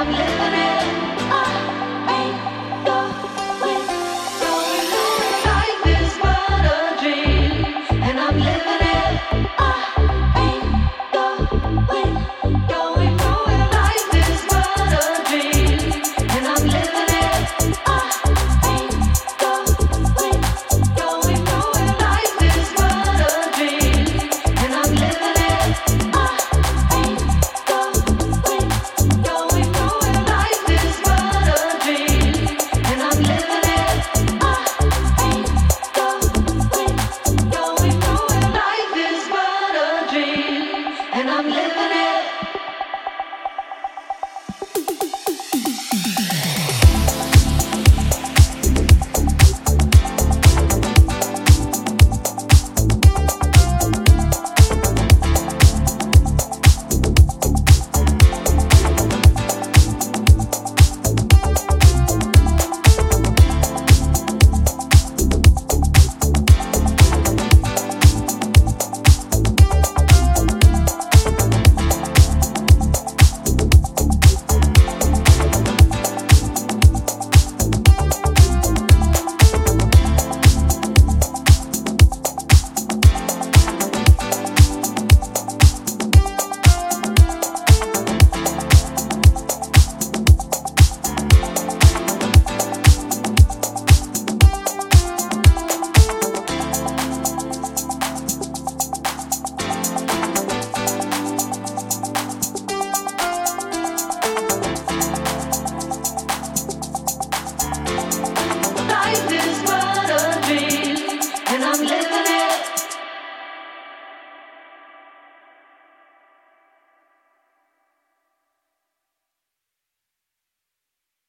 I'm living it.